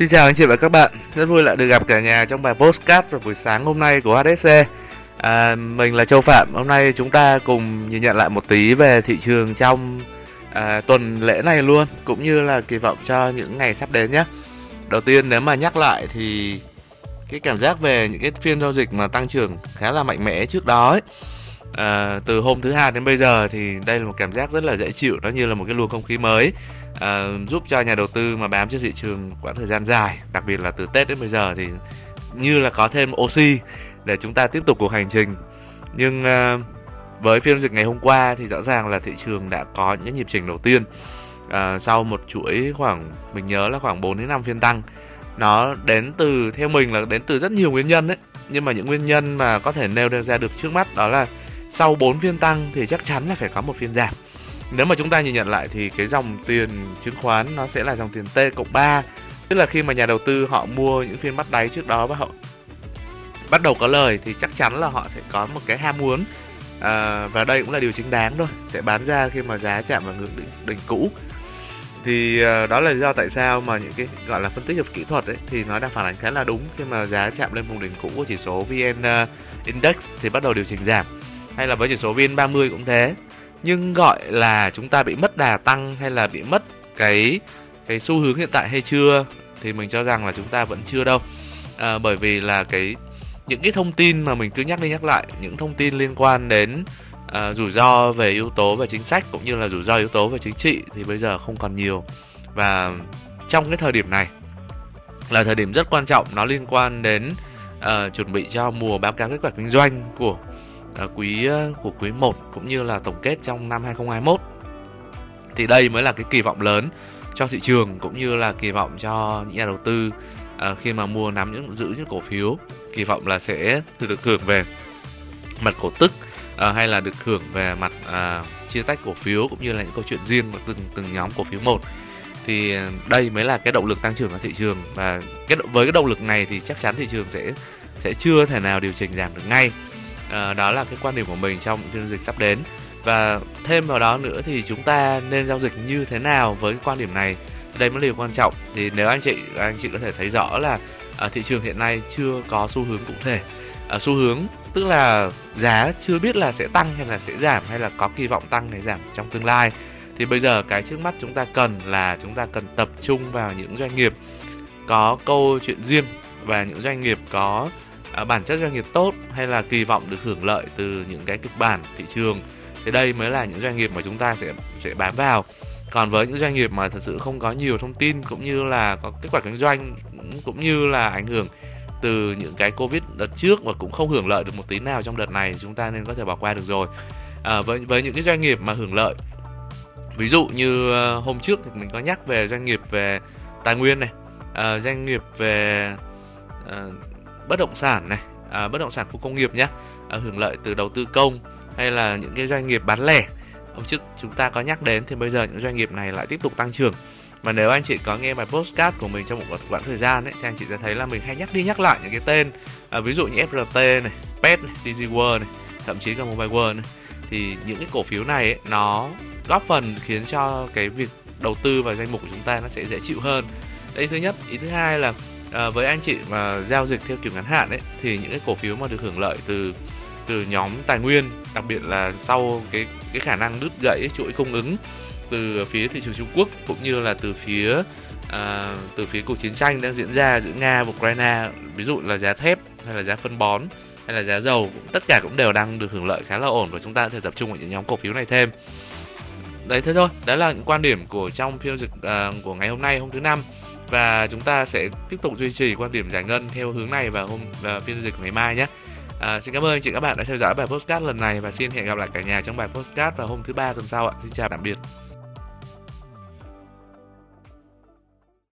Xin chào anh chị và các bạn, rất vui lại được gặp cả nhà trong bài postcard vào buổi sáng hôm nay của HSC. À, mình là Châu Phạm, hôm nay chúng ta cùng nhìn nhận lại một tí về thị trường trong à, tuần lễ này luôn, cũng như là kỳ vọng cho những ngày sắp đến nhé. Đầu tiên nếu mà nhắc lại thì cái cảm giác về những cái phiên giao dịch mà tăng trưởng khá là mạnh mẽ trước đó ấy, à, từ hôm thứ hai đến bây giờ thì đây là một cảm giác rất là dễ chịu nó như là một cái luồng không khí mới à, giúp cho nhà đầu tư mà bám trên thị trường quãng thời gian dài đặc biệt là từ tết đến bây giờ thì như là có thêm oxy để chúng ta tiếp tục cuộc hành trình. Nhưng à, với phiên dịch ngày hôm qua thì rõ ràng là thị trường đã có những nhịp chỉnh đầu tiên. À, sau một chuỗi khoảng mình nhớ là khoảng 4 đến 5 phiên tăng nó đến từ theo mình là đến từ rất nhiều nguyên nhân đấy. Nhưng mà những nguyên nhân mà có thể nêu ra được trước mắt đó là sau 4 phiên tăng thì chắc chắn là phải có một phiên giảm. Nếu mà chúng ta nhìn nhận lại thì cái dòng tiền chứng khoán nó sẽ là dòng tiền T cộng 3 tức là khi mà nhà đầu tư họ mua những phiên bắt đáy trước đó và họ bắt đầu có lời thì chắc chắn là họ sẽ có một cái ham muốn. À, và đây cũng là điều chính đáng thôi sẽ bán ra khi mà giá chạm vào ngưỡng đỉnh, đỉnh cũ. Thì à, đó là lý do tại sao mà những cái gọi là phân tích kỹ thuật ấy thì nó đang phản ánh khá là đúng khi mà giá chạm lên vùng đỉnh cũ của chỉ số VN à, Index thì bắt đầu điều chỉnh giảm hay là với chỉ số VN30 cũng thế. Nhưng gọi là chúng ta bị mất đà tăng hay là bị mất cái cái xu hướng hiện tại hay chưa thì mình cho rằng là chúng ta vẫn chưa đâu. À, bởi vì là cái những cái thông tin mà mình cứ nhắc đi nhắc lại những thông tin liên quan đến à, rủi ro về yếu tố về chính sách cũng như là rủi ro yếu tố về chính trị thì bây giờ không còn nhiều. Và trong cái thời điểm này là thời điểm rất quan trọng nó liên quan đến uh, chuẩn bị cho mùa báo cáo kết quả kinh doanh của Ờ, quý ờ, của quý 1 cũng như là tổng kết trong năm 2021 thì đây mới là cái kỳ vọng lớn cho thị trường cũng như là kỳ vọng cho những nhà đầu tư ờ, khi mà mua nắm những, giữ những cổ phiếu, kỳ vọng là sẽ được hưởng về mặt cổ tức hay là được hưởng về mặt chia tách cổ phiếu cũng như là những câu chuyện riêng của từng từng nhóm cổ phiếu một. Thì đây mới là cái động lực tăng trưởng của thị trường và cái, với cái động lực này thì chắc chắn thị trường sẽ sẽ chưa thể nào điều chỉnh giảm được ngay à, đó là cái quan điểm của mình trong phiên dịch sắp đến. Và thêm vào đó nữa thì chúng ta nên giao dịch như thế nào với cái quan điểm này? Đây mới là điều quan trọng. Thì nếu anh chị anh chị có thể thấy rõ là à, thị trường hiện nay chưa có xu hướng cụ thể. À, xu hướng tức là giá chưa biết là sẽ tăng hay là sẽ giảm hay là có kỳ vọng tăng hay giảm trong tương lai. Thì bây giờ cái trước mắt chúng ta cần là chúng ta cần tập trung vào những doanh nghiệp có câu chuyện riêng và những doanh nghiệp có à, bản chất doanh nghiệp tốt hay là kỳ vọng được hưởng lợi từ những cái kịch bản thị trường thì đây mới là những doanh nghiệp mà chúng ta sẽ sẽ bám vào. Còn với những doanh nghiệp mà thật sự không có nhiều thông tin cũng như là có kết quả kinh doanh cũng như là ảnh hưởng từ những cái covid đợt trước và cũng không hưởng lợi được một tí nào trong đợt này chúng ta nên có thể bỏ qua được rồi. À, với với những cái doanh nghiệp mà hưởng lợi ví dụ như ờ, hôm trước thì mình có nhắc về doanh nghiệp về tài nguyên này à, doanh nghiệp về à, bất động sản này à, bất động sản khu công nghiệp nhé à, hưởng lợi từ đầu tư công hay là những cái doanh nghiệp bán lẻ. Hôm trước chúng ta có nhắc đến thì bây giờ những doanh nghiệp này lại tiếp tục tăng trưởng. Mà nếu anh chị có nghe bài postcard của mình trong một quãng thời gian ấy, thì anh chị sẽ thấy là mình hay nhắc đi nhắc lại những cái tên à, ví dụ như FRT này, PET này, DG World này, thậm chí cả Mobile World này thì những cái cổ phiếu này ấy, nó góp phần khiến cho cái việc đầu tư vào danh mục của chúng ta nó sẽ dễ chịu hơn. Đây thứ nhất, ý thứ hai là à, với anh chị mà giao dịch theo kiểu ngắn hạn ấy thì những cái cổ phiếu mà được hưởng lợi từ từ nhóm tài nguyên, đặc biệt là sau cái cái khả năng đứt gãy chuỗi cung ứng từ phía thị trường Trung Quốc cũng như là từ phía à, từ phía cuộc chiến tranh đang diễn ra giữa Nga và Ukraine ví dụ là giá thép hay là giá phân bón hay là giá dầu tất cả cũng đều đang được hưởng lợi khá là ổn và chúng ta có thể tập trung vào những nhóm cổ phiếu này thêm đấy thế thôi đó là những quan điểm của trong phiên dịch uh, của ngày hôm nay hôm thứ năm và chúng ta sẽ tiếp tục duy trì quan điểm giải ngân theo hướng này vào hôm uh, phiên dịch ngày mai nhé À, xin cảm ơn anh chị các bạn đã theo dõi bài postcard lần này và xin hẹn gặp lại cả nhà trong bài postcard vào hôm thứ ba tuần sau ạ. Xin chào tạm biệt.